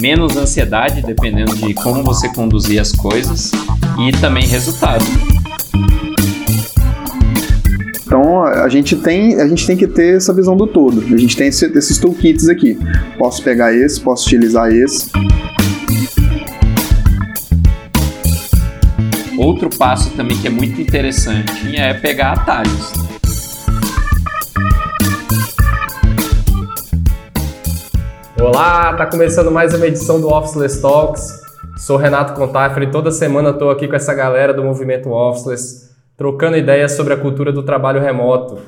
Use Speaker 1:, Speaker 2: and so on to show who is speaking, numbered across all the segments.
Speaker 1: Menos ansiedade, dependendo de como você conduzir as coisas, e também resultado.
Speaker 2: Então a gente tem, a gente tem que ter essa visão do todo. A gente tem esse, esses toolkits aqui. Posso pegar esse, posso utilizar esse.
Speaker 1: Outro passo também que é muito interessante é pegar atalhos.
Speaker 3: Olá, tá começando mais uma edição do Officeless Talks. Sou Renato Contafre e toda semana estou aqui com essa galera do movimento Officeless trocando ideias sobre a cultura do trabalho remoto.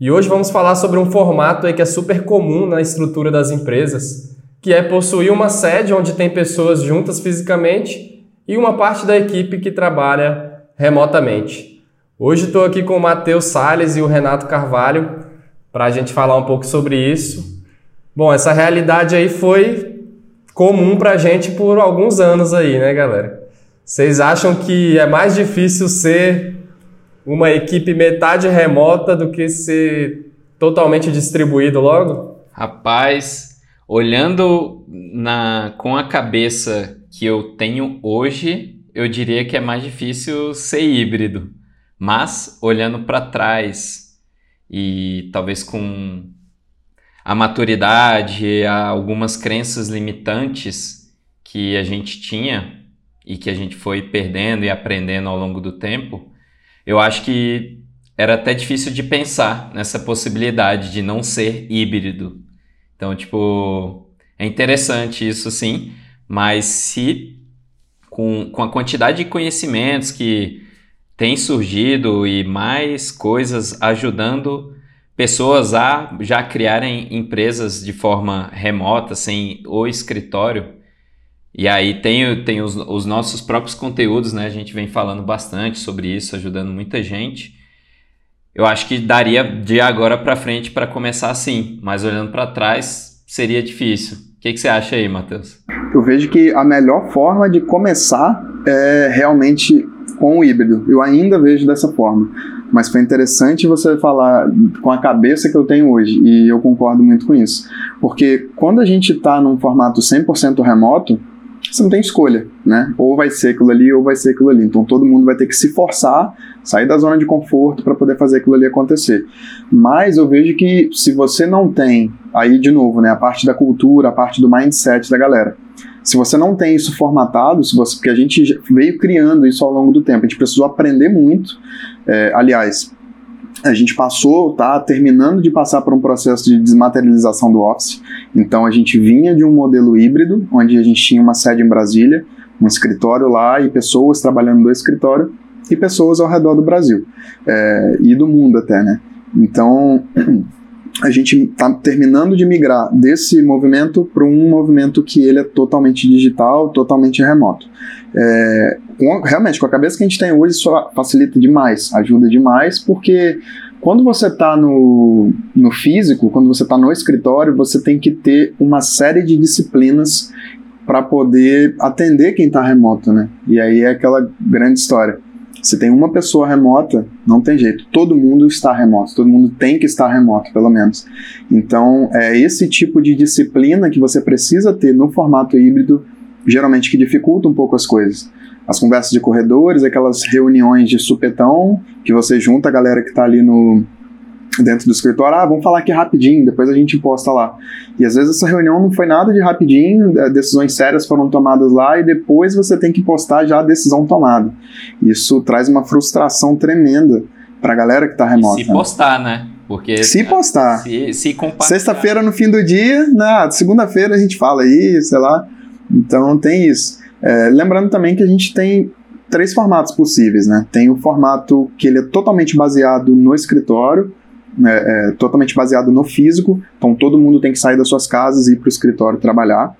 Speaker 3: E hoje vamos falar sobre um formato aí que é super comum na estrutura das empresas, que é possuir uma sede onde tem pessoas juntas fisicamente e uma parte da equipe que trabalha remotamente. Hoje estou aqui com o Matheus Sales e o Renato Carvalho para a gente falar um pouco sobre isso. Bom, essa realidade aí foi comum para a gente por alguns anos aí, né, galera? Vocês acham que é mais difícil ser uma equipe metade remota do que ser totalmente distribuído logo?
Speaker 1: Rapaz, olhando na, com a cabeça que eu tenho hoje, eu diria que é mais difícil ser híbrido. Mas olhando para trás e talvez com a maturidade, algumas crenças limitantes que a gente tinha e que a gente foi perdendo e aprendendo ao longo do tempo, eu acho que era até difícil de pensar nessa possibilidade de não ser híbrido. Então, tipo, é interessante isso sim, mas se com, com a quantidade de conhecimentos que tem surgido e mais coisas ajudando pessoas a já criarem empresas de forma remota, sem o escritório, e aí tem, tem os, os, nossos próprios conteúdos, né? A gente vem falando bastante sobre isso, ajudando muita gente. Eu acho que daria de agora para frente para começar assim, mas olhando para trás seria difícil. O que, que você acha aí, Matheus?
Speaker 2: Eu vejo que a melhor forma de começar é realmente com o híbrido. Eu ainda vejo dessa forma. Mas foi interessante você falar com a cabeça que eu tenho hoje, e eu concordo muito com isso. Porque quando a gente está num formato 100% remoto, você não tem escolha, né? Ou vai ser aquilo ali ou vai ser aquilo ali. Então todo mundo vai ter que se forçar, sair da zona de conforto para poder fazer aquilo ali acontecer. Mas eu vejo que se você não tem, aí de novo, né, a parte da cultura, a parte do mindset da galera. Se você não tem isso formatado, se você, porque a gente veio criando isso ao longo do tempo, a gente precisou aprender muito. É, aliás, a gente passou, tá terminando de passar por um processo de desmaterialização do Office. Então a gente vinha de um modelo híbrido, onde a gente tinha uma sede em Brasília, um escritório lá e pessoas trabalhando no escritório e pessoas ao redor do Brasil é, e do mundo até, né? Então a gente está terminando de migrar desse movimento para um movimento que ele é totalmente digital, totalmente remoto. É, com, realmente, com a cabeça que a gente tem hoje, isso facilita demais, ajuda demais, porque quando você está no, no físico, quando você está no escritório, você tem que ter uma série de disciplinas para poder atender quem está remoto, né? E aí é aquela grande história se tem uma pessoa remota, não tem jeito. Todo mundo está remoto, todo mundo tem que estar remoto, pelo menos. Então, é esse tipo de disciplina que você precisa ter no formato híbrido, geralmente que dificulta um pouco as coisas. As conversas de corredores, aquelas reuniões de supetão, que você junta a galera que está ali no, dentro do escritório, ah, vamos falar aqui rapidinho, depois a gente posta lá. E às vezes essa reunião não foi nada de rapidinho, é, decisões sérias foram tomadas lá e depois você tem que postar já a decisão tomada. Isso traz uma frustração tremenda para a galera que está remota.
Speaker 1: Se postar, né?
Speaker 2: Porque se postar.
Speaker 1: Se, se
Speaker 2: Sexta-feira no fim do dia, na segunda-feira a gente fala aí, sei lá. Então tem isso. É, lembrando também que a gente tem três formatos possíveis, né? Tem o formato que ele é totalmente baseado no escritório, é, é, totalmente baseado no físico, então todo mundo tem que sair das suas casas e ir para o escritório trabalhar.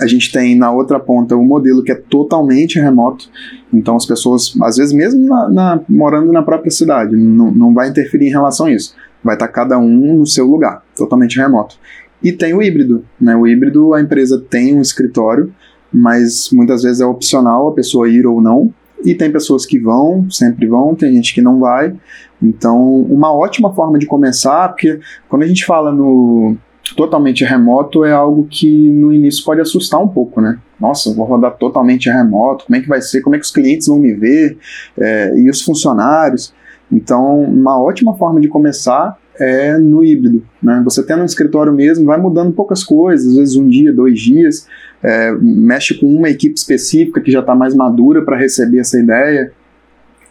Speaker 2: A gente tem na outra ponta o modelo que é totalmente remoto, então as pessoas, às vezes, mesmo na, na, morando na própria cidade, não, vai interferir em relação a isso. Vai estar cada um no seu lugar, totalmente remoto. E tem o híbrido. Né? O híbrido, a empresa tem um escritório, mas muitas vezes é opcional a pessoa ir ou não. E tem pessoas que vão, sempre vão, tem gente que não vai. Então, uma ótima forma de começar, porque quando a gente fala no totalmente remoto é algo que no início pode assustar um pouco, né? Nossa, vou rodar totalmente remoto, como é que vai ser? Como é que os clientes vão me ver? É, e os funcionários? Então, uma ótima forma de começar é no híbrido. Né? Você tendo um escritório mesmo, vai mudando poucas coisas, às vezes um dia, dois dias, é, mexe com uma equipe específica que já está mais madura para receber essa ideia,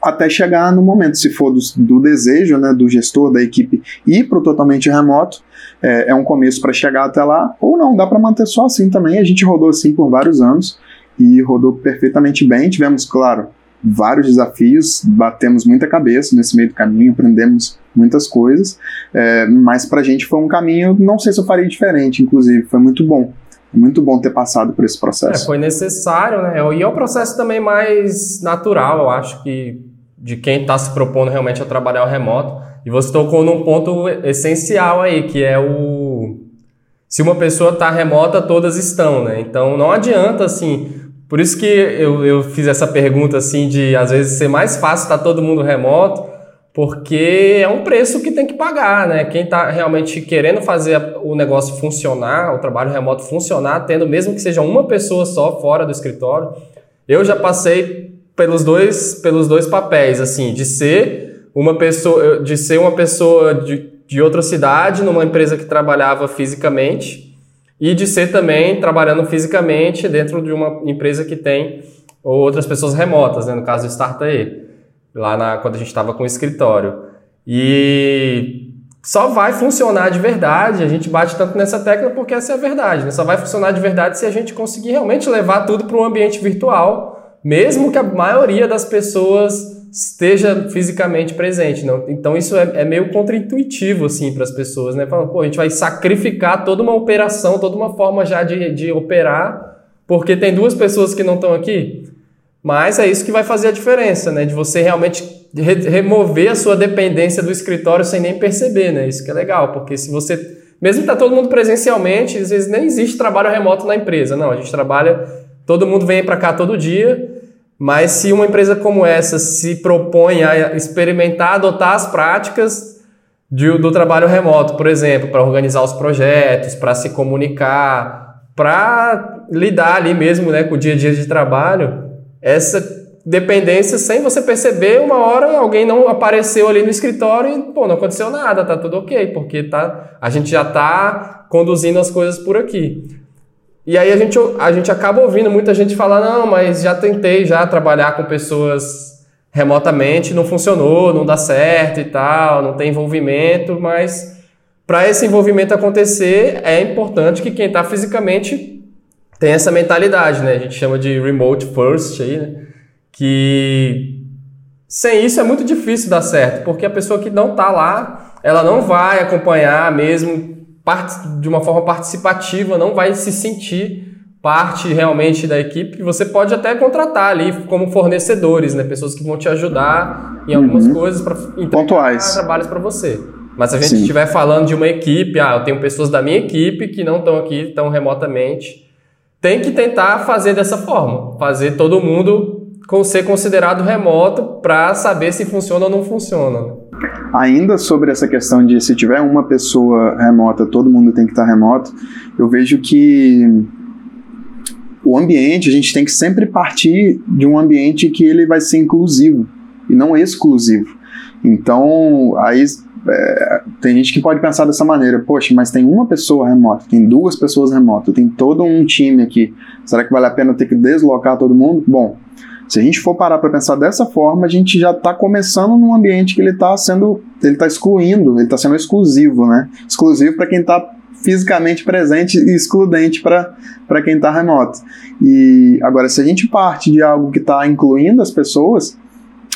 Speaker 2: até chegar no momento, se for do, do desejo né, do gestor, da equipe, ir para o totalmente remoto, é, é um começo para chegar até lá, ou não, dá para manter só assim também. A gente rodou assim por vários anos e rodou perfeitamente bem. Tivemos, claro, vários desafios, batemos muita cabeça nesse meio do caminho, aprendemos muitas coisas, é, mas para a gente foi um caminho, não sei se eu faria diferente, inclusive, foi muito bom. Muito bom ter passado por esse processo.
Speaker 3: É, foi necessário, né? E é um processo também mais natural, eu acho que de quem está se propondo realmente a trabalhar o remoto. E você tocou num ponto essencial aí, que é o. Se uma pessoa está remota, todas estão, né? Então não adianta assim. Por isso que eu, eu fiz essa pergunta assim de às vezes ser mais fácil estar tá todo mundo remoto, porque é um preço que tem que pagar, né? Quem está realmente querendo fazer o negócio funcionar, o trabalho remoto funcionar, tendo mesmo que seja uma pessoa só fora do escritório. Eu já passei pelos dois, pelos dois papéis, assim, de ser uma pessoa, de ser uma pessoa de, de outra cidade numa empresa que trabalhava fisicamente e de ser também trabalhando fisicamente dentro de uma empresa que tem outras pessoas remotas, né, no caso do Startae, lá na, quando a gente estava com o escritório. E só vai funcionar de verdade, a gente bate tanto nessa tecla porque essa é a verdade, né? só vai funcionar de verdade se a gente conseguir realmente levar tudo para um ambiente virtual mesmo que a maioria das pessoas esteja fisicamente presente. Não? Então isso é, é meio contraintuitivo assim para as pessoas, né? Pô, a gente vai sacrificar toda uma operação, toda uma forma já de, de operar, porque tem duas pessoas que não estão aqui. Mas é isso que vai fazer a diferença, né? De você realmente re remover a sua dependência do escritório sem nem perceber, né? Isso que é legal, porque se você mesmo que tá todo mundo presencialmente, às vezes nem existe trabalho remoto na empresa. Não, a gente trabalha Todo mundo vem para cá todo dia, mas se uma empresa como essa se propõe a experimentar, adotar as práticas de, do trabalho remoto, por exemplo, para organizar os projetos, para se comunicar, para lidar ali mesmo né, com o dia a dia de trabalho, essa dependência sem você perceber, uma hora alguém não apareceu ali no escritório e pô, não aconteceu nada, tá tudo ok, porque tá, a gente já está conduzindo as coisas por aqui. E aí a gente, a gente acaba ouvindo muita gente falar, não, mas já tentei já trabalhar com pessoas remotamente, não funcionou, não dá certo e tal, não tem envolvimento, mas para esse envolvimento acontecer, é importante que quem está fisicamente tenha essa mentalidade, né? A gente chama de remote first aí, né? Que sem isso é muito difícil dar certo, porque a pessoa que não está lá, ela não vai acompanhar mesmo de uma forma participativa, não vai se sentir parte realmente da equipe. Você pode até contratar ali como fornecedores, né? Pessoas que vão te ajudar em algumas uhum. coisas para
Speaker 2: entregar
Speaker 3: trabalhos para você. Mas se a gente estiver falando de uma equipe, ah, eu tenho pessoas da minha equipe que não estão aqui, estão remotamente, tem que tentar fazer dessa forma, fazer todo mundo ser considerado remoto para saber se funciona ou não funciona.
Speaker 2: Ainda sobre essa questão de se tiver uma pessoa remota, todo mundo tem que estar remoto, eu vejo que o ambiente, a gente tem que sempre partir de um ambiente que ele vai ser inclusivo e não exclusivo. Então, aí é, tem gente que pode pensar dessa maneira, poxa, mas tem uma pessoa remota, tem duas pessoas remotas, tem todo um time aqui, será que vale a pena ter que deslocar todo mundo? Bom, se a gente for parar para pensar dessa forma, a gente já está começando num ambiente que ele está sendo, ele está excluindo, ele está sendo exclusivo, né? Exclusivo para quem está fisicamente presente e excludente para quem está remoto. E agora, se a gente parte de algo que está incluindo as pessoas,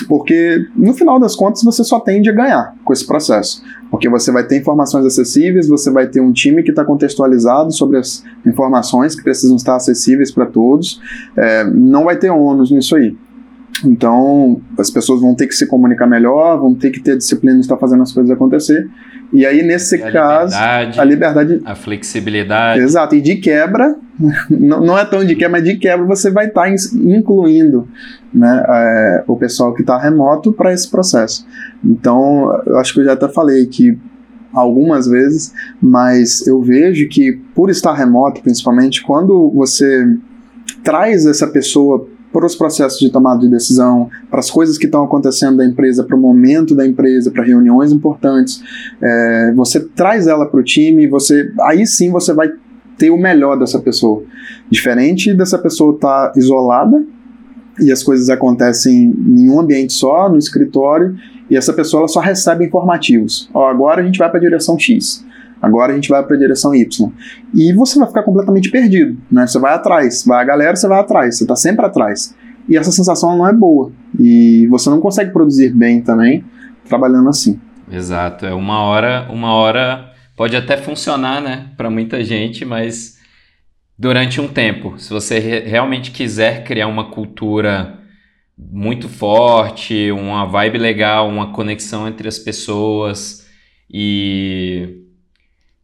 Speaker 2: porque no final das contas você só tende a ganhar com esse processo. Porque você vai ter informações acessíveis, você vai ter um time que está contextualizado sobre as informações que precisam estar acessíveis para todos, é, não vai ter ônus nisso aí. Então, as pessoas vão ter que se comunicar melhor, vão ter que ter disciplina de estar fazendo as coisas acontecer. E aí, nesse a caso, liberdade,
Speaker 1: a liberdade. A flexibilidade.
Speaker 2: Exato. E de quebra, não, é tão de quebra, mas de quebra você vai estar incluindo né, é, o pessoal que está remoto para esse processo. Então, eu acho que eu já até falei que algumas vezes, mas eu vejo que por estar remoto, principalmente, quando você traz essa pessoa para os processos de tomada de decisão, para as coisas que estão acontecendo da empresa, para o momento da empresa, para reuniões importantes, é, você traz ela para o time, você, aí sim você vai ter o melhor dessa pessoa. Diferente dessa pessoa estar tá isolada e as coisas acontecem em um ambiente só, no escritório, e essa pessoa só recebe informativos. Ó, agora a gente vai para a direção X, agora a gente vai para a direção Y. E você vai ficar completamente perdido, né? Você vai atrás, vai a galera, você vai atrás, você está sempre atrás. E essa sensação não é boa. E você não consegue produzir bem também trabalhando assim.
Speaker 1: Exato, é uma hora, uma hora pode até funcionar, né, para muita gente, mas durante um tempo, se você re realmente quiser criar uma cultura muito forte, uma vibe legal, uma conexão entre as pessoas e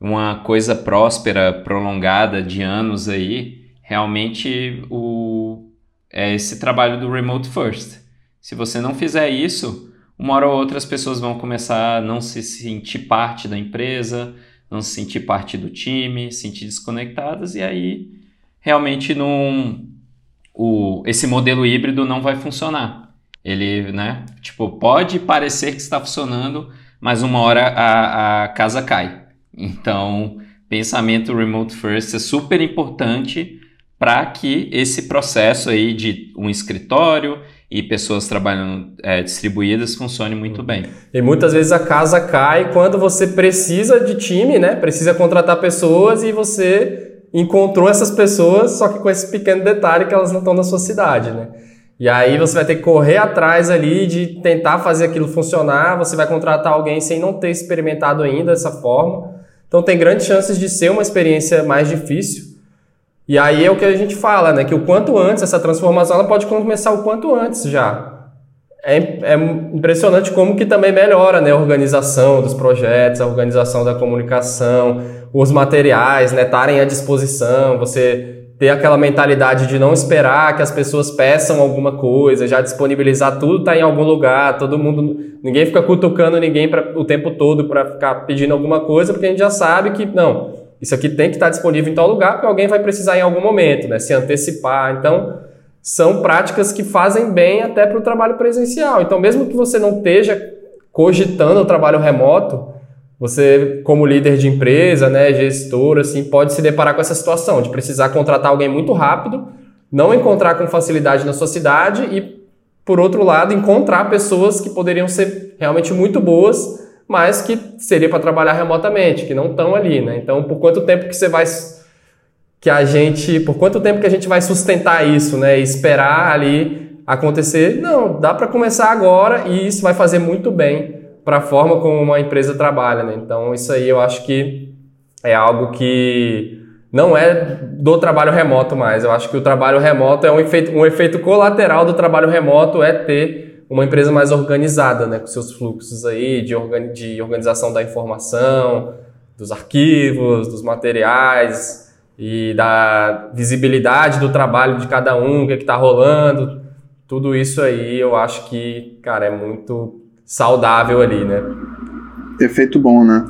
Speaker 1: uma coisa próspera, prolongada de anos aí, realmente o é esse trabalho do remote first. Se você não fizer isso, uma hora ou outra as pessoas vão começar a não se sentir parte da empresa, não se sentir parte do time, se sentir desconectadas e aí realmente não o, esse modelo híbrido não vai funcionar. Ele, né, tipo, pode parecer que está funcionando, mas uma hora a, a casa cai. Então, pensamento remote first é super importante para que esse processo aí de um escritório e pessoas trabalhando é, distribuídas funcione muito bem.
Speaker 3: E muitas vezes a casa cai quando você precisa de time, né? Precisa contratar pessoas e você encontrou essas pessoas, só que com esse pequeno detalhe que elas não estão na sua cidade, né? E aí você vai ter que correr atrás ali de tentar fazer aquilo funcionar, você vai contratar alguém sem não ter experimentado ainda dessa forma. Então tem grandes chances de ser uma experiência mais difícil. E aí é o que a gente fala, né? Que o quanto antes, essa transformação ela pode começar o quanto antes já. É, é impressionante como que também melhora né? a organização dos projetos, a organização da comunicação, os materiais né, estarem à disposição, você ter aquela mentalidade de não esperar que as pessoas peçam alguma coisa, já disponibilizar tudo está em algum lugar, todo mundo, ninguém fica cutucando ninguém pra, o tempo todo para ficar pedindo alguma coisa, porque a gente já sabe que não, isso aqui tem que estar disponível em tal lugar, porque alguém vai precisar em algum momento, né, se antecipar. Então, são práticas que fazem bem até para o trabalho presencial. Então, mesmo que você não esteja cogitando o trabalho remoto, você, como líder de empresa, né, gestor, assim, pode se deparar com essa situação de precisar contratar alguém muito rápido, não encontrar com facilidade na sua cidade e, por outro lado, encontrar pessoas que poderiam ser realmente muito boas, mas que seria para trabalhar remotamente, que não estão ali, né? Então, por quanto tempo que você vai que a gente, por quanto tempo que a gente vai sustentar isso, né? E esperar ali acontecer? Não, dá para começar agora e isso vai fazer muito bem para a forma como uma empresa trabalha, né? Então isso aí eu acho que é algo que não é do trabalho remoto mais. Eu acho que o trabalho remoto é um efeito, um efeito colateral do trabalho remoto é ter uma empresa mais organizada, né? Com seus fluxos aí de, organi de organização da informação, dos arquivos, dos materiais e da visibilidade do trabalho de cada um, o que é está rolando. Tudo isso aí eu acho que, cara, é muito saudável ali, né?
Speaker 2: Efeito bom, né?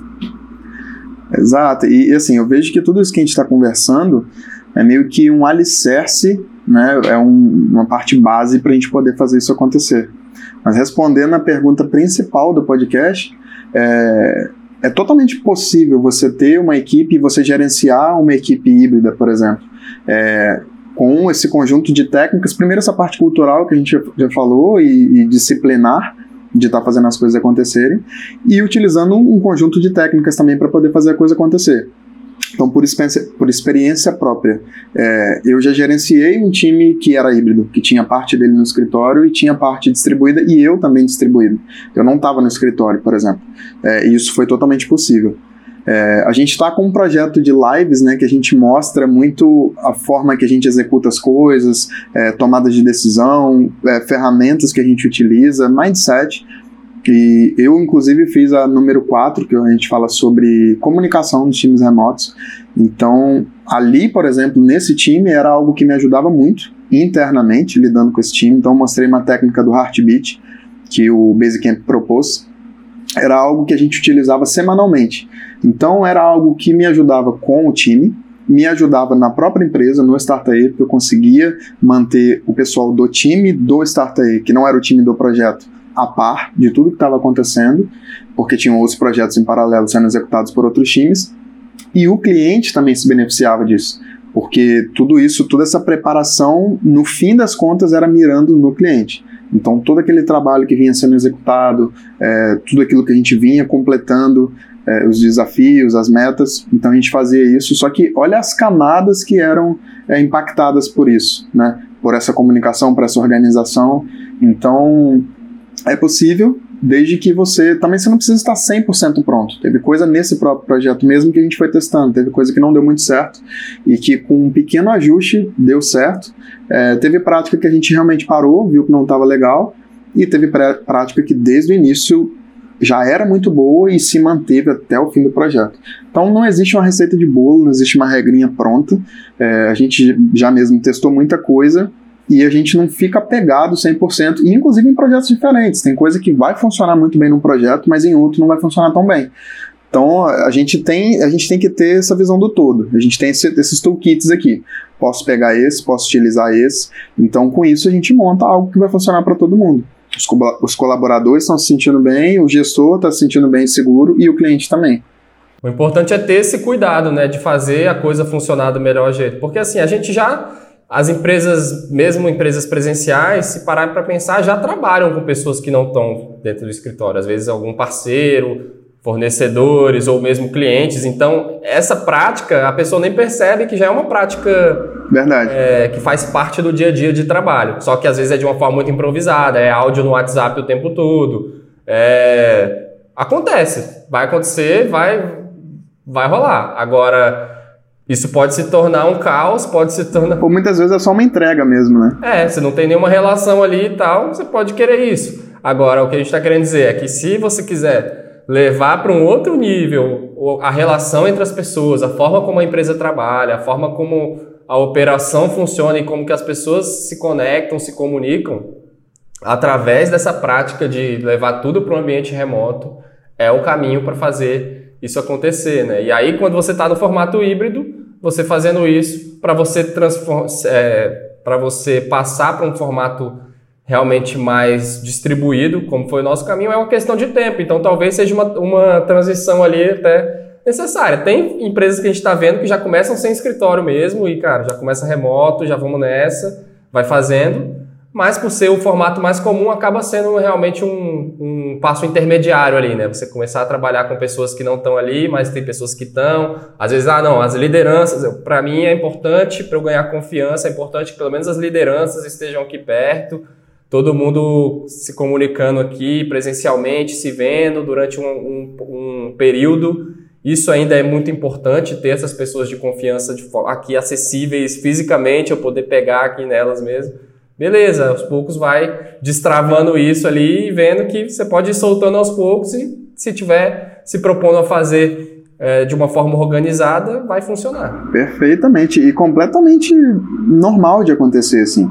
Speaker 2: Exato. E assim, eu vejo que tudo isso que a gente está conversando é meio que um alicerce, né? É um, uma parte base para a gente poder fazer isso acontecer. Mas respondendo a pergunta principal do podcast, é, é totalmente possível você ter uma equipe e você gerenciar uma equipe híbrida, por exemplo. É, com esse conjunto de técnicas, primeiro essa parte cultural que a gente já falou e, e disciplinar, de estar tá fazendo as coisas acontecerem e utilizando um conjunto de técnicas também para poder fazer a coisa acontecer. Então, por experiência, por experiência própria, é, eu já gerenciei um time que era híbrido, que tinha parte dele no escritório e tinha parte distribuída, e eu também distribuído. Eu não estava no escritório, por exemplo. É, e isso foi totalmente possível. É, a gente está com um projeto de lives, né, que a gente mostra muito a forma que a gente executa as coisas, é, tomadas de decisão, é, ferramentas que a gente utiliza, mindset. E eu, inclusive, fiz a número 4, que a gente fala sobre comunicação dos times remotos. Então, ali, por exemplo, nesse time, era algo que me ajudava muito internamente, lidando com esse time. Então, mostrei uma técnica do Heartbeat, que o Basecamp propôs, era algo que a gente utilizava semanalmente. Então era algo que me ajudava com o time, me ajudava na própria empresa, no Startup, eu conseguia manter o pessoal do time do Startup, que não era o time do projeto, a par de tudo que estava acontecendo, porque tinham outros projetos em paralelo sendo executados por outros times, e o cliente também se beneficiava disso, porque tudo isso, toda essa preparação, no fim das contas, era mirando no cliente. Então, todo aquele trabalho que vinha sendo executado, é, tudo aquilo que a gente vinha completando, é, os desafios, as metas, então a gente fazia isso. Só que olha as camadas que eram é, impactadas por isso, né? por essa comunicação, por essa organização. Então, é possível, desde que você. Também você não precisa estar 100% pronto. Teve coisa nesse próprio projeto mesmo que a gente foi testando, teve coisa que não deu muito certo e que com um pequeno ajuste deu certo. É, teve prática que a gente realmente parou, viu que não estava legal, e teve prática que desde o início já era muito boa e se manteve até o fim do projeto. Então não existe uma receita de bolo, não existe uma regrinha pronta. É, a gente já mesmo testou muita coisa e a gente não fica pegado 100%, e inclusive em projetos diferentes. Tem coisa que vai funcionar muito bem num projeto, mas em outro não vai funcionar tão bem. Então a gente tem, a gente tem que ter essa visão do todo. A gente tem esse, esses toolkits aqui. Posso pegar esse, posso utilizar esse. Então com isso a gente monta algo que vai funcionar para todo mundo. Os, co os colaboradores estão se sentindo bem, o gestor está se sentindo bem seguro e o cliente também.
Speaker 3: O importante é ter esse cuidado, né, de fazer a coisa funcionar do melhor jeito, porque assim a gente já as empresas, mesmo empresas presenciais, se parar para pensar, já trabalham com pessoas que não estão dentro do escritório. Às vezes algum parceiro, fornecedores ou mesmo clientes. Então, essa prática, a pessoa nem percebe que já é uma prática é, que faz parte do dia a dia de trabalho. Só que às vezes é de uma forma muito improvisada, é áudio no WhatsApp o tempo todo. É... Acontece, vai acontecer, vai, vai rolar. Agora isso pode se tornar um caos, pode se tornar.
Speaker 2: Ou muitas vezes é só uma entrega mesmo, né?
Speaker 3: É, você não tem nenhuma relação ali e tal, você pode querer isso. Agora, o que a gente está querendo dizer é que se você quiser levar para um outro nível a relação entre as pessoas, a forma como a empresa trabalha, a forma como a operação funciona e como que as pessoas se conectam, se comunicam, através dessa prática de levar tudo para um ambiente remoto, é o caminho para fazer isso acontecer, né? E aí, quando você está no formato híbrido, você fazendo isso para você é, para você passar para um formato realmente mais distribuído, como foi o nosso caminho, é uma questão de tempo. Então, talvez seja uma, uma transição ali até necessária. Tem empresas que a gente está vendo que já começam sem escritório mesmo e, cara, já começa remoto, já vamos nessa, vai fazendo mas por ser o formato mais comum, acaba sendo realmente um, um passo intermediário ali, né? Você começar a trabalhar com pessoas que não estão ali, mas tem pessoas que estão. Às vezes, ah, não, as lideranças, para mim é importante, para eu ganhar confiança, é importante que pelo menos as lideranças estejam aqui perto, todo mundo se comunicando aqui presencialmente, se vendo durante um, um, um período. Isso ainda é muito importante, ter essas pessoas de confiança de, aqui acessíveis fisicamente, eu poder pegar aqui nelas mesmo Beleza, aos poucos vai destravando isso ali e vendo que você pode ir soltando aos poucos e se tiver se propondo a fazer é, de uma forma organizada, vai funcionar.
Speaker 2: Perfeitamente e completamente normal de acontecer assim.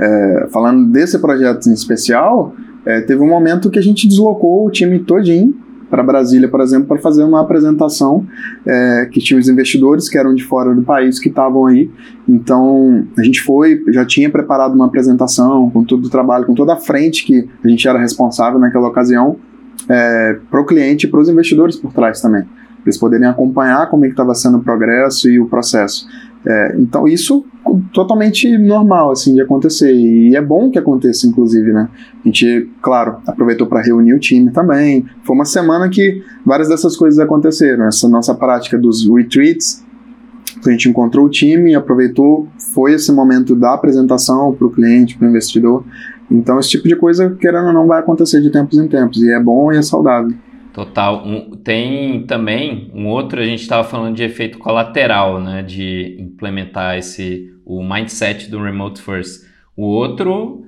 Speaker 2: É, falando desse projeto em especial, é, teve um momento que a gente deslocou o time todinho para Brasília, por exemplo, para fazer uma apresentação é, que tinha os investidores que eram de fora do país que estavam aí. Então a gente foi, já tinha preparado uma apresentação com todo o trabalho, com toda a frente que a gente era responsável naquela ocasião é, para o cliente e para os investidores por trás também, para eles poderem acompanhar como é que estava sendo o progresso e o processo. É, então isso totalmente normal assim de acontecer. E é bom que aconteça inclusive né? A gente claro aproveitou para reunir o time também. Foi uma semana que várias dessas coisas aconteceram. Essa nossa prática dos retreats a gente encontrou o time aproveitou foi esse momento da apresentação para o cliente para o investidor. Então esse tipo de coisa querendo ou não vai acontecer de tempos em tempos. E é bom e é saudável
Speaker 1: Total. Um, tem também um outro, a gente estava falando de efeito colateral, né? De implementar esse o mindset do remote first. O outro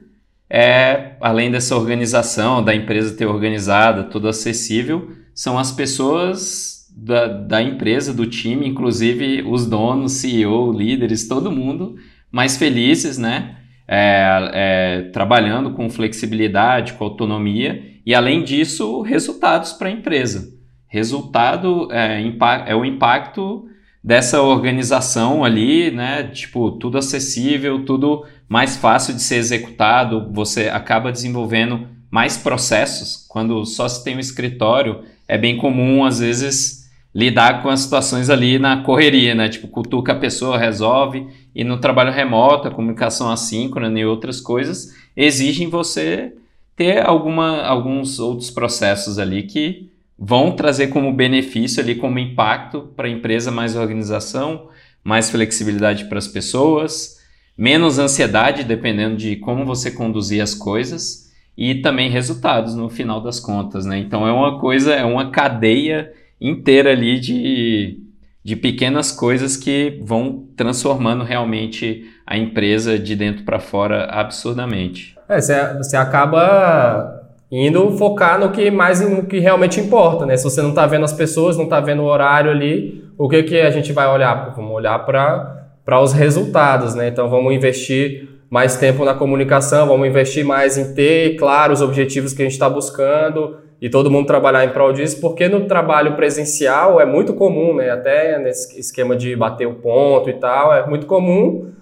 Speaker 1: é, além dessa organização, da empresa ter organizada, tudo acessível, são as pessoas da, da empresa, do time, inclusive os donos, CEO, líderes, todo mundo mais felizes, né? é, é, trabalhando com flexibilidade, com autonomia e, além disso, resultados para a empresa. Resultado é, é, o impacto dessa organização ali, né? Tipo, tudo acessível, tudo mais fácil de ser executado, você acaba desenvolvendo mais processos. Quando só se tem um escritório, é bem comum, às vezes, lidar com as situações ali na correria, né? Tipo, cutuca a pessoa, resolve. E no trabalho remoto, a comunicação assíncrona e outras coisas exigem você ter alguma, alguns outros processos ali que vão trazer como benefício ali, como impacto para a empresa mais organização, mais flexibilidade para as pessoas, menos ansiedade, dependendo de como você conduzir as coisas, e também resultados no final das contas, né? Então é uma coisa, é uma cadeia inteira ali de, de pequenas coisas que vão transformando realmente a empresa de dentro para fora absurdamente.
Speaker 3: É, você acaba indo focar no que mais no que realmente importa, né? Se você não está vendo as pessoas, não está vendo o horário ali, o que que a gente vai olhar? Vamos olhar para para os resultados, né? Então vamos investir mais tempo na comunicação, vamos investir mais em ter claro os objetivos que a gente está buscando, e todo mundo trabalhar em prol disso, porque no trabalho presencial é muito comum, né? Até nesse esquema de bater o ponto e tal, é muito comum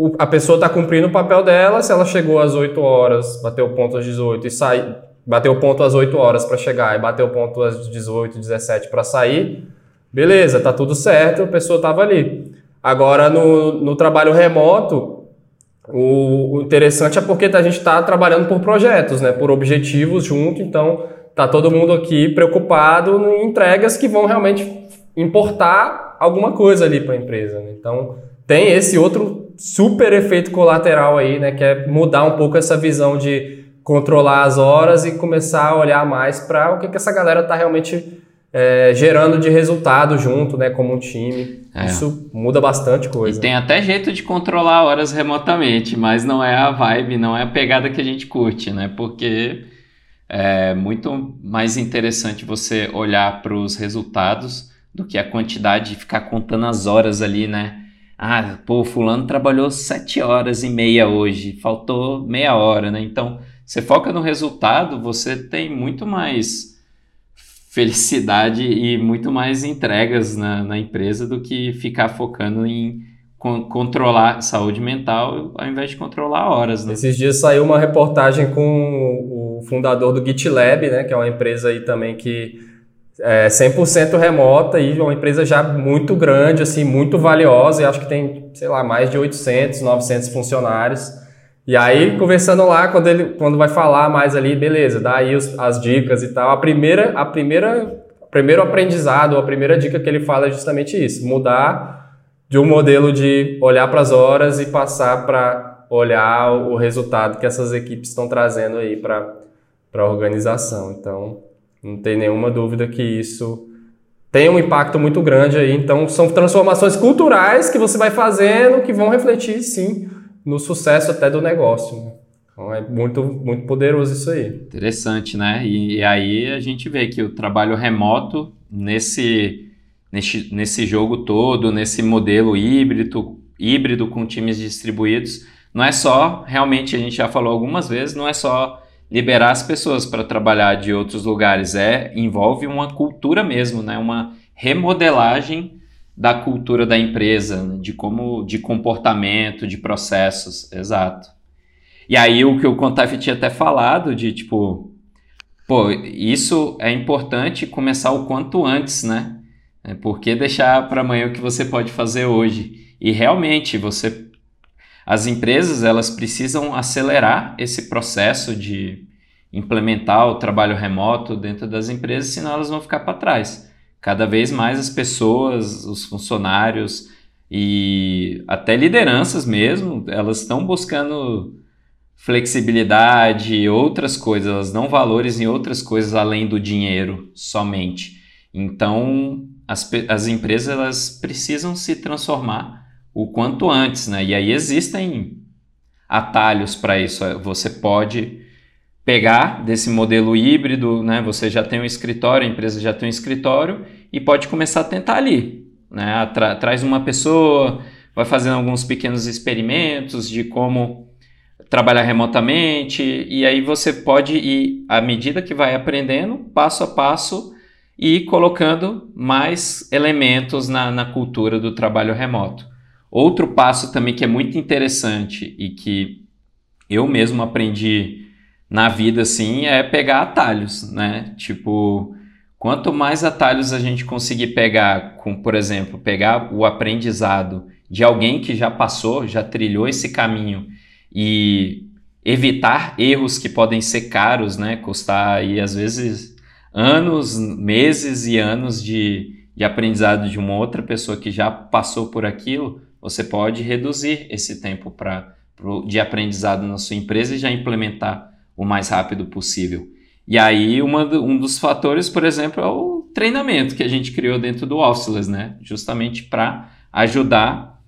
Speaker 3: o, a pessoa está cumprindo o papel dela, se ela chegou às 8 horas, bateu o ponto às 18 e sai, bateu o ponto às 8 horas para chegar e bateu o ponto às 18, 17 para sair, beleza, tá tudo certo, a pessoa estava ali. Agora no, no trabalho remoto, o, o interessante é porque a gente está trabalhando por projetos, né? Por objetivos junto, então tá todo mundo aqui preocupado em entregas que vão realmente importar alguma coisa ali para a empresa. Né? Então, tem esse outro super efeito colateral aí, né, que é mudar um pouco essa visão de controlar as horas e começar a olhar mais para o que, que essa galera está realmente é, gerando de resultado junto, né, como um time. É. Isso muda bastante coisa.
Speaker 1: E tem até jeito de controlar horas remotamente, mas não é a vibe, não é a pegada que a gente curte, né? Porque é muito mais interessante você olhar para os resultados do que a quantidade de ficar contando as horas ali, né? Ah, pô, fulano trabalhou sete horas e meia hoje, faltou meia hora, né? Então, você foca no resultado, você tem muito mais felicidade e muito mais entregas na, na empresa do que ficar focando em con controlar saúde mental ao invés de controlar horas. Né?
Speaker 3: Esses dias saiu uma reportagem com o fundador do GitLab, né, que é uma empresa aí também que é 100% remota e uma empresa já muito grande, assim, muito valiosa, e acho que tem, sei lá, mais de 800, 900 funcionários. E aí, conversando lá, quando ele quando vai falar mais ali, beleza, dá aí os, as dicas e tal. A primeira, a primeira, primeiro aprendizado, a primeira dica que ele fala é justamente isso, mudar de um modelo de olhar para as horas e passar para olhar o resultado que essas equipes estão trazendo aí para a organização. Então, não tem nenhuma dúvida que isso tem um impacto muito grande aí. Então, são transformações culturais que você vai fazendo que vão refletir, sim, no sucesso até do negócio. Né? Então, é muito, muito poderoso isso aí.
Speaker 1: Interessante, né? E, e aí a gente vê que o trabalho remoto, nesse nesse, nesse jogo todo, nesse modelo híbrido, híbrido com times distribuídos, não é só, realmente a gente já falou algumas vezes, não é só liberar as pessoas para trabalhar de outros lugares, é envolve uma cultura mesmo, né? Uma remodelagem da cultura da empresa, de como de comportamento, de processos, exato. E aí o que o Contaf tinha até falado de tipo, pô, isso é importante começar o quanto antes, né? É, por que deixar para amanhã o que você pode fazer hoje? E realmente, você, as empresas elas precisam acelerar esse processo de implementar o trabalho remoto dentro das empresas, senão elas vão ficar para trás. Cada vez mais as pessoas, os funcionários e até lideranças mesmo, elas estão buscando flexibilidade, outras coisas, elas dão valores em outras coisas além do dinheiro somente. Então, as, as empresas elas precisam se transformar o quanto antes, né? E aí existem atalhos para isso. Você pode pegar desse modelo híbrido, né? Você já tem um escritório, a empresa já tem um escritório e pode começar a tentar ali, né? Tra traz uma pessoa, vai fazendo alguns pequenos experimentos de como trabalhar remotamente, e aí você pode ir, à medida que vai aprendendo, passo a passo, e colocando mais elementos na, na cultura do trabalho remoto. Outro passo também que é muito interessante e que eu mesmo aprendi na vida assim é pegar atalhos, né? Tipo, quanto mais atalhos a gente conseguir pegar, com, por exemplo, pegar o aprendizado de alguém que já passou, já trilhou esse caminho e evitar erros que podem ser caros, né? Custar aí às vezes anos, meses e anos de, de aprendizado de uma outra pessoa que já passou por aquilo, você pode reduzir esse tempo pra, pro, de aprendizado na sua empresa e já implementar o mais rápido possível. E aí, uma, um dos fatores, por exemplo, é o treinamento que a gente criou dentro do Officeless, né? Justamente para ajudar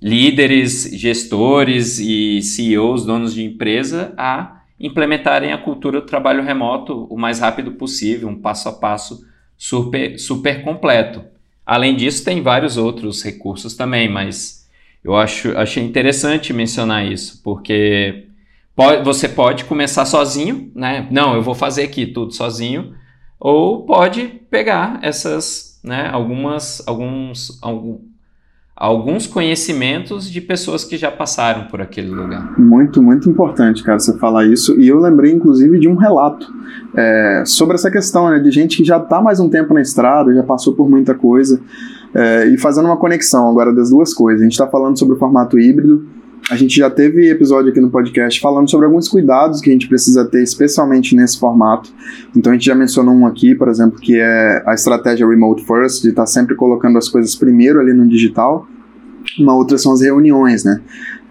Speaker 1: líderes, gestores e CEOs, donos de empresa, a implementarem a cultura do trabalho remoto o mais rápido possível, um passo a passo super, super completo. Além disso, tem vários outros recursos também, mas eu acho, achei interessante mencionar isso, porque pode, você pode começar sozinho, né? Não, eu vou fazer aqui tudo sozinho, ou pode pegar essas, né, algumas, alguns, algum, alguns conhecimentos de pessoas que já passaram por aquele lugar.
Speaker 2: Muito, muito importante, cara, você falar isso. E eu lembrei, inclusive, de um relato é, sobre essa questão, né, de gente que já está mais um tempo na estrada, já passou por muita coisa. É, e fazendo uma conexão agora das duas coisas. A gente está falando sobre o formato híbrido. A gente já teve episódio aqui no podcast falando sobre alguns cuidados que a gente precisa ter, especialmente nesse formato. Então a gente já mencionou um aqui, por exemplo, que é a estratégia Remote First, de estar tá sempre colocando as coisas primeiro ali no digital. Uma outra são as reuniões, né?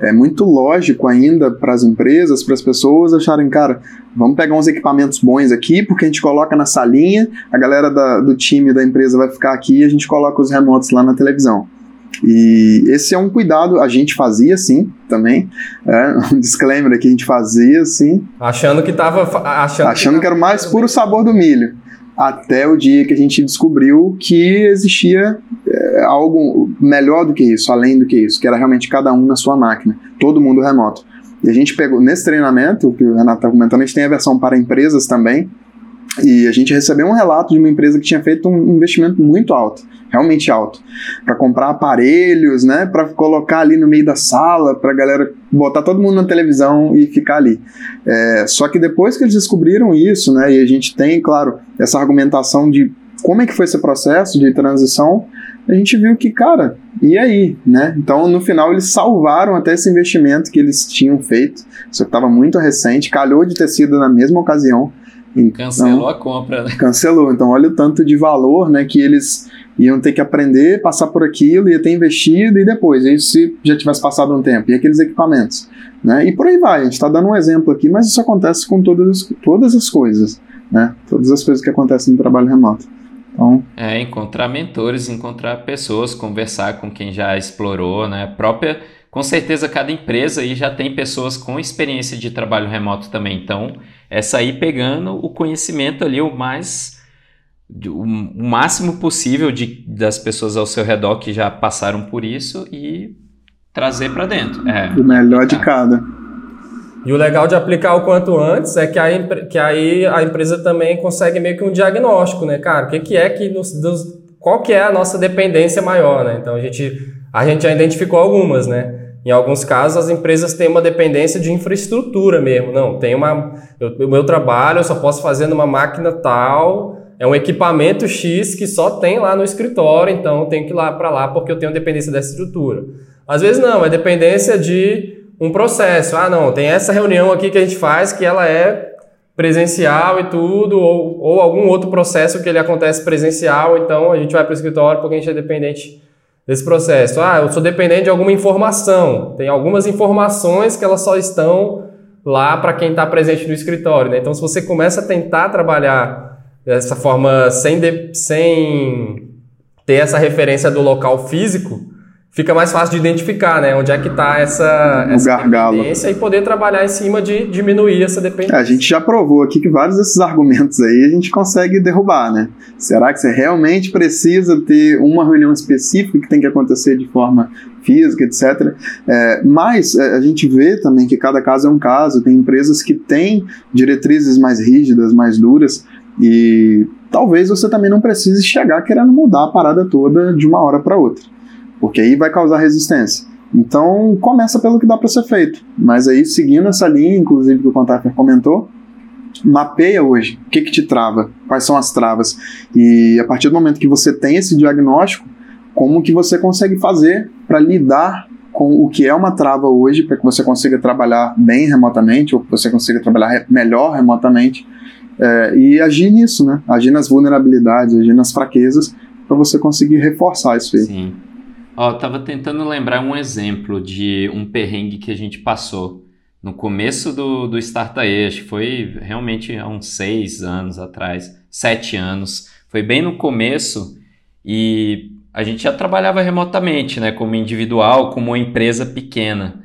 Speaker 2: É muito lógico ainda para as empresas, para as pessoas acharem, cara, vamos pegar uns equipamentos bons aqui, porque a gente coloca na salinha, a galera da, do time da empresa vai ficar aqui e a gente coloca os remotos lá na televisão. E esse é um cuidado, a gente fazia sim também. É, um disclaimer aqui, a gente fazia sim.
Speaker 3: Achando que estava.
Speaker 2: Achando, achando que, que era o mais puro sabor do milho. Até o dia que a gente descobriu que existia algo melhor do que isso, além do que isso, que era realmente cada um na sua máquina, todo mundo remoto. E a gente pegou, nesse treinamento, que o Renato está comentando, a gente tem a versão para empresas também, e a gente recebeu um relato de uma empresa que tinha feito um investimento muito alto, realmente alto, para comprar aparelhos, né, para colocar ali no meio da sala, para a galera botar todo mundo na televisão e ficar ali. É, só que depois que eles descobriram isso, né, e a gente tem, claro, essa argumentação de como é que foi esse processo de transição, a gente viu que, cara, e aí, né? Então, no final, eles salvaram até esse investimento que eles tinham feito, isso estava muito recente, calhou de ter sido na mesma ocasião,
Speaker 1: então, cancelou a compra, né?
Speaker 2: Cancelou. Então, olha o tanto de valor né, que eles iam ter que aprender, passar por aquilo, ia ter investido e depois, aí se já tivesse passado um tempo, e aqueles equipamentos. Né? E por aí vai, a gente está dando um exemplo aqui, mas isso acontece com todas, todas as coisas, né? Todas as coisas que acontecem no trabalho remoto. Então,
Speaker 1: é, encontrar mentores, encontrar pessoas, conversar com quem já explorou, né? Própria, com certeza cada empresa aí já tem pessoas com experiência de trabalho remoto também, então é sair pegando o conhecimento ali o mais o máximo possível de, das pessoas ao seu redor que já passaram por isso e trazer para dentro. É,
Speaker 2: o melhor de cada.
Speaker 3: E o legal de aplicar o quanto antes é que, a, que aí a empresa também consegue meio que um diagnóstico, né, cara? O que, que é que nos, qual que é a nossa dependência maior, né? Então a gente, a gente já identificou algumas, né? Em alguns casos, as empresas têm uma dependência de infraestrutura mesmo. Não, tem uma. O meu trabalho eu só posso fazer numa máquina tal, é um equipamento X que só tem lá no escritório, então eu tenho que ir lá para lá porque eu tenho dependência dessa estrutura. Às vezes não, é dependência de um processo. Ah, não, tem essa reunião aqui que a gente faz que ela é presencial e tudo, ou, ou algum outro processo que ele acontece presencial, então a gente vai para o escritório porque a gente é dependente desse processo. Ah, eu sou dependente de alguma informação. Tem algumas informações que elas só estão lá para quem está presente no escritório. Né? Então, se você começa a tentar trabalhar dessa forma sem, de, sem ter essa referência do local físico, fica mais fácil de identificar, né? Onde é que está essa,
Speaker 2: o
Speaker 3: essa
Speaker 2: gargalo.
Speaker 3: dependência e poder trabalhar em cima de diminuir essa dependência.
Speaker 2: É, a gente já provou aqui que vários desses argumentos aí a gente consegue derrubar, né? Será que você realmente precisa ter uma reunião específica que tem que acontecer de forma física, etc. É, mas é, a gente vê também que cada caso é um caso. Tem empresas que têm diretrizes mais rígidas, mais duras, e talvez você também não precise chegar querendo mudar a parada toda de uma hora para outra porque aí vai causar resistência. Então, começa pelo que dá para ser feito. Mas aí, seguindo essa linha, inclusive que o Contaffer comentou, mapeia hoje o que, que te trava, quais são as travas. E a partir do momento que você tem esse diagnóstico, como que você consegue fazer para lidar com o que é uma trava hoje, para que você consiga trabalhar bem remotamente, ou que você consiga trabalhar melhor remotamente, é, e agir nisso, né? Agir nas vulnerabilidades, agir nas fraquezas, para você conseguir reforçar isso aí.
Speaker 1: Sim. Ó, eu tava tentando lembrar um exemplo de um perrengue que a gente passou no começo do, do Startup acho que foi realmente há uns seis anos atrás, sete anos. Foi bem no começo e a gente já trabalhava remotamente, né, como individual, como uma empresa pequena.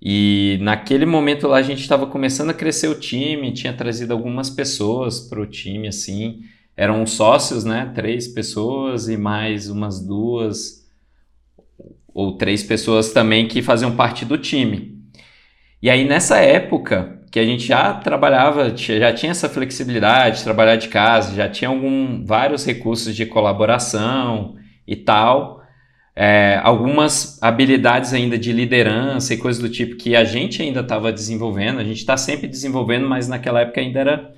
Speaker 1: E naquele momento lá a gente estava começando a crescer o time, tinha trazido algumas pessoas para o time, assim. Eram sócios, né? Três pessoas e mais umas duas ou três pessoas também que faziam parte do time. E aí nessa época que a gente já trabalhava, já tinha essa flexibilidade, de trabalhar de casa, já tinha algum, vários recursos de colaboração e tal, é, algumas habilidades ainda de liderança e coisas do tipo que a gente ainda estava desenvolvendo, a gente está sempre desenvolvendo, mas naquela época ainda era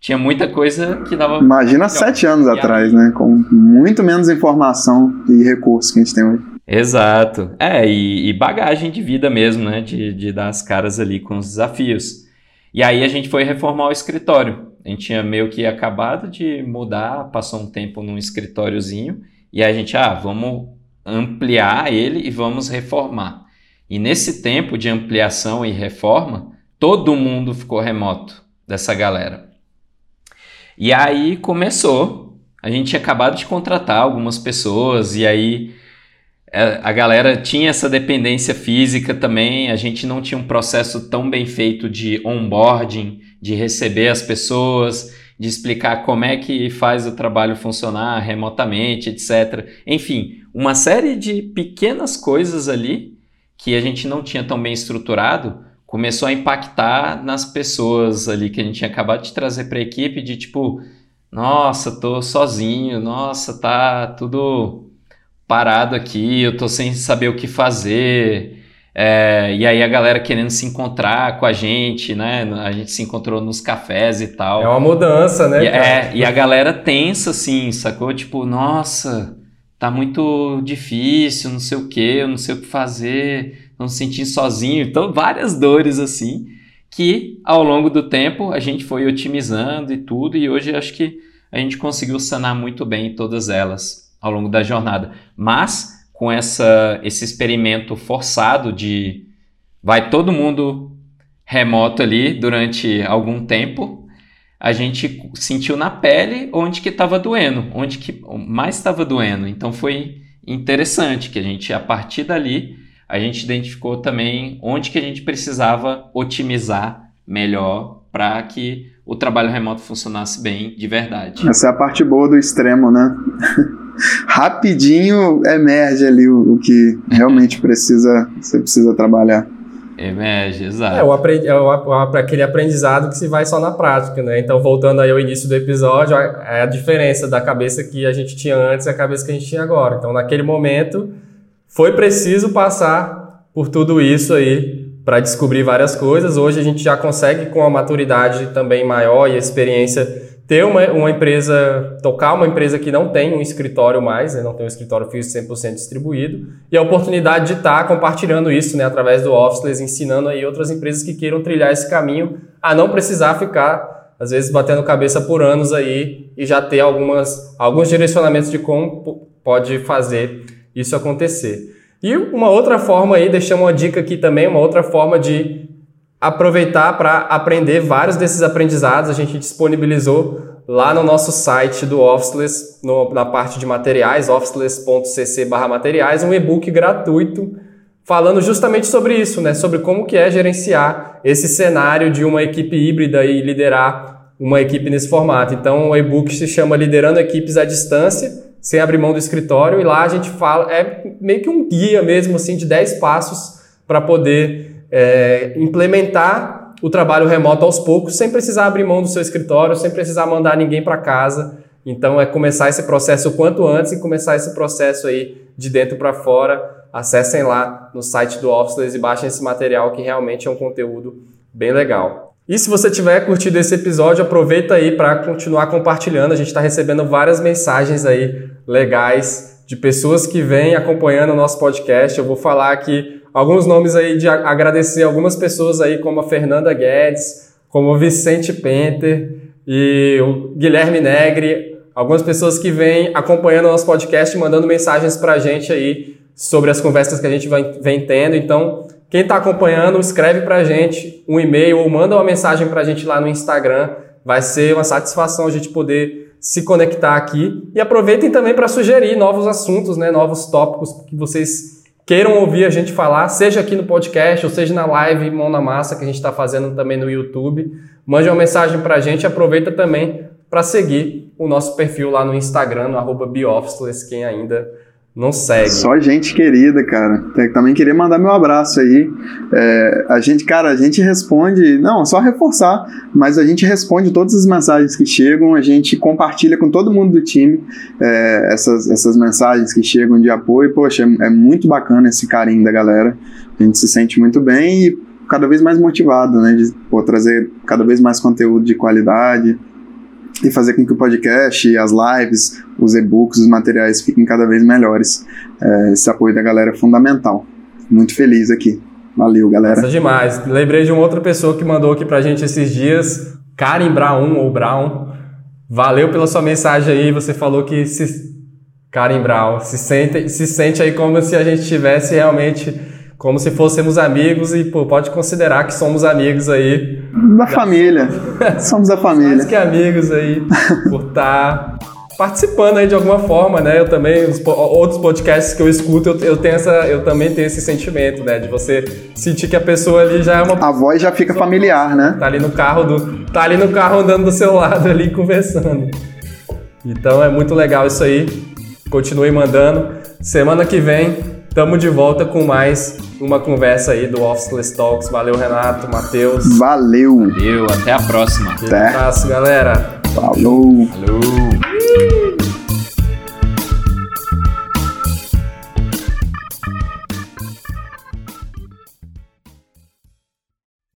Speaker 1: tinha muita coisa que dava.
Speaker 2: Imagina sete anos atrás, né? Com muito menos informação e recursos que a gente tem hoje.
Speaker 1: Exato. É, e, e, bagagem de vida mesmo, né? De, de dar as caras ali com os desafios. E aí a gente foi reformar o escritório. A gente tinha meio que acabado de mudar, passou um tempo num escritóriozinho, e a gente, ah, vamos ampliar ele e vamos reformar. E nesse tempo de ampliação e reforma, todo mundo ficou remoto dessa galera. E aí começou. A gente tinha acabado de contratar algumas pessoas, e aí a galera tinha essa dependência física também, a gente não tinha um processo tão bem feito de onboarding, de receber as pessoas, de explicar como é que faz o trabalho funcionar remotamente, etc. Enfim, uma série de pequenas coisas ali que a gente não tinha tão bem estruturado começou a impactar nas pessoas ali que a gente tinha acabado de trazer para a equipe de tipo, nossa, tô sozinho, nossa, tá tudo parado aqui, eu tô sem saber o que fazer. É, e aí a galera querendo se encontrar com a gente, né? A gente se encontrou nos cafés e tal.
Speaker 3: É uma mudança, né?
Speaker 1: E, é, e a galera tensa, assim, sacou? Tipo, nossa, tá muito difícil, não sei o que, eu não sei o que fazer, não se sentir sozinho. Então, várias dores, assim, que ao longo do tempo a gente foi otimizando e tudo, e hoje acho que a gente conseguiu sanar muito bem todas elas ao longo da jornada. Mas com essa, esse experimento forçado de vai todo mundo remoto ali durante algum tempo, a gente sentiu na pele onde que estava doendo, onde que mais estava doendo. Então foi interessante que a gente, a partir dali, a gente identificou também onde que a gente precisava otimizar melhor para que o trabalho remoto funcionasse bem de verdade.
Speaker 2: Essa é a parte boa do extremo, né? rapidinho emerge ali o, o que realmente precisa, você precisa trabalhar.
Speaker 1: Emerge, exato.
Speaker 3: É, o aprendi é o, aquele aprendizado que se vai só na prática, né? Então, voltando aí ao início do episódio, é a diferença da cabeça que a gente tinha antes e a cabeça que a gente tinha agora. Então, naquele momento, foi preciso passar por tudo isso aí para descobrir várias coisas. Hoje a gente já consegue, com a maturidade também maior e a experiência ter uma, uma empresa, tocar uma empresa que não tem um escritório mais, né, não tem um escritório físico 100% distribuído, e a oportunidade de estar tá compartilhando isso né, através do Officeless, ensinando aí outras empresas que queiram trilhar esse caminho a não precisar ficar, às vezes, batendo cabeça por anos aí e já ter algumas, alguns direcionamentos de como pode fazer isso acontecer. E uma outra forma aí, deixamos uma dica aqui também, uma outra forma de aproveitar para aprender vários desses aprendizados. A gente disponibilizou lá no nosso site do Officeless, no, na parte de materiais, officeless.cc materiais, um e-book gratuito falando justamente sobre isso, né? Sobre como que é gerenciar esse cenário de uma equipe híbrida e liderar uma equipe nesse formato. Então, o e-book se chama Liderando Equipes à Distância, sem abrir mão do escritório, e lá a gente fala, é meio que um guia mesmo, assim, de 10 passos para poder é, implementar o trabalho remoto aos poucos, sem precisar abrir mão do seu escritório, sem precisar mandar ninguém para casa. Então, é começar esse processo o quanto antes e começar esse processo aí de dentro para fora acessem lá no site do Officeless e baixem esse material que realmente é um conteúdo bem legal. E se você tiver curtido esse episódio, aproveita aí para continuar compartilhando. A gente está recebendo várias mensagens aí legais de pessoas que vêm acompanhando o nosso podcast. Eu vou falar aqui alguns nomes aí de agradecer algumas pessoas aí, como a Fernanda Guedes, como o Vicente Penter e o Guilherme Negri, algumas pessoas que vêm acompanhando o nosso podcast, mandando mensagens para a gente aí sobre as conversas que a gente vem tendo. Então, quem está acompanhando, escreve para a gente um e-mail ou manda uma mensagem para a gente lá no Instagram. Vai ser uma satisfação a gente poder se conectar aqui. E aproveitem também para sugerir novos assuntos, né, novos tópicos que vocês queiram ouvir a gente falar, seja aqui no podcast ou seja na live Mão na Massa que a gente está fazendo também no YouTube. Mande uma mensagem para a gente. Aproveita também para seguir o nosso perfil lá no Instagram, no arroba quem ainda não segue.
Speaker 2: Só gente querida, cara. Também queria mandar meu abraço aí. É, a gente, cara, a gente responde, não, só reforçar, mas a gente responde todas as mensagens que chegam, a gente compartilha com todo mundo do time é, essas, essas mensagens que chegam de apoio. Poxa, é, é muito bacana esse carinho da galera. A gente se sente muito bem e cada vez mais motivado, né, de pô, trazer cada vez mais conteúdo de qualidade e fazer com que o podcast, as lives, os e-books, os materiais fiquem cada vez melhores. É, esse apoio da galera é fundamental. Muito feliz aqui. Valeu, galera.
Speaker 3: Nossa, demais. Lembrei de uma outra pessoa que mandou aqui pra gente esses dias, Karen Brown ou Brown. Valeu pela sua mensagem aí. Você falou que se Karen Brown se sente, se sente aí como se a gente tivesse realmente como se fôssemos amigos e pô, pode considerar que somos amigos aí.
Speaker 2: Da família. somos da família. Mais
Speaker 3: que amigos aí por estar tá participando aí de alguma forma, né? Eu também, os, outros podcasts que eu escuto, eu, eu, tenho essa, eu também tenho esse sentimento, né? De você sentir que a pessoa ali já é uma.
Speaker 2: A voz já fica familiar, né?
Speaker 3: Tá ali no carro do. Tá ali no carro andando do seu lado ali conversando. Então é muito legal isso aí. Continue mandando. Semana que vem Tamo de volta com mais uma conversa aí do Officeless Talks. Valeu, Renato, Matheus.
Speaker 2: Valeu.
Speaker 1: Valeu, até a próxima.
Speaker 3: Até. Um abraço, galera.
Speaker 2: Falou.
Speaker 1: Falou. Uhul.